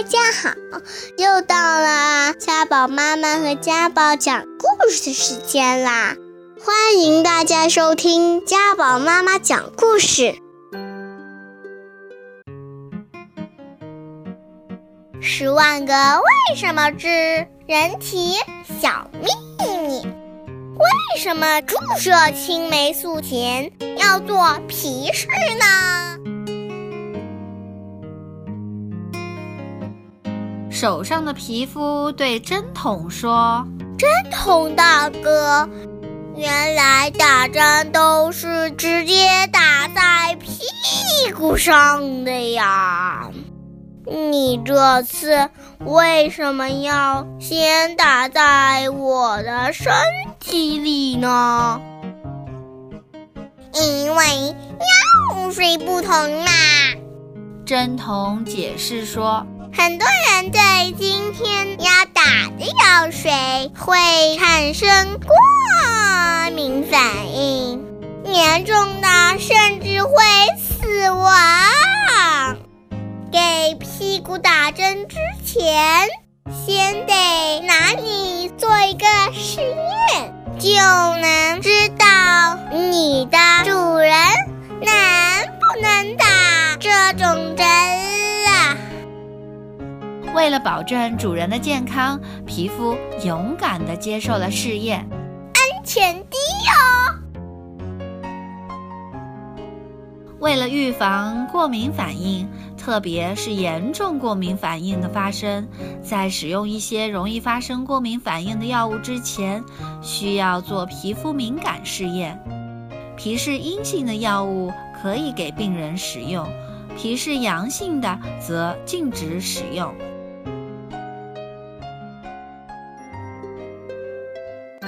大家好，又到了家宝妈妈和家宝讲故事的时间啦！欢迎大家收听家宝妈妈讲故事。十万个为什么之人体小秘密：为什么注射青霉素前要做皮试呢？手上的皮肤对针筒说：“针筒大哥，原来打针都是直接打在屁股上的呀！你这次为什么要先打在我的身体里呢？因为药水不同嘛。”针筒解释说。很多人对今天要打的药水会产生过敏反应，严重的甚至会死亡。给屁股打针之前，先得拿你做一个实验，就能知道你的主人能不能打这种针。为了保证主人的健康，皮肤勇敢地接受了试验，安全低哦。为了预防过敏反应，特别是严重过敏反应的发生，在使用一些容易发生过敏反应的药物之前，需要做皮肤敏感试验。皮试阴性的药物可以给病人使用，皮试阳性的则禁止使用。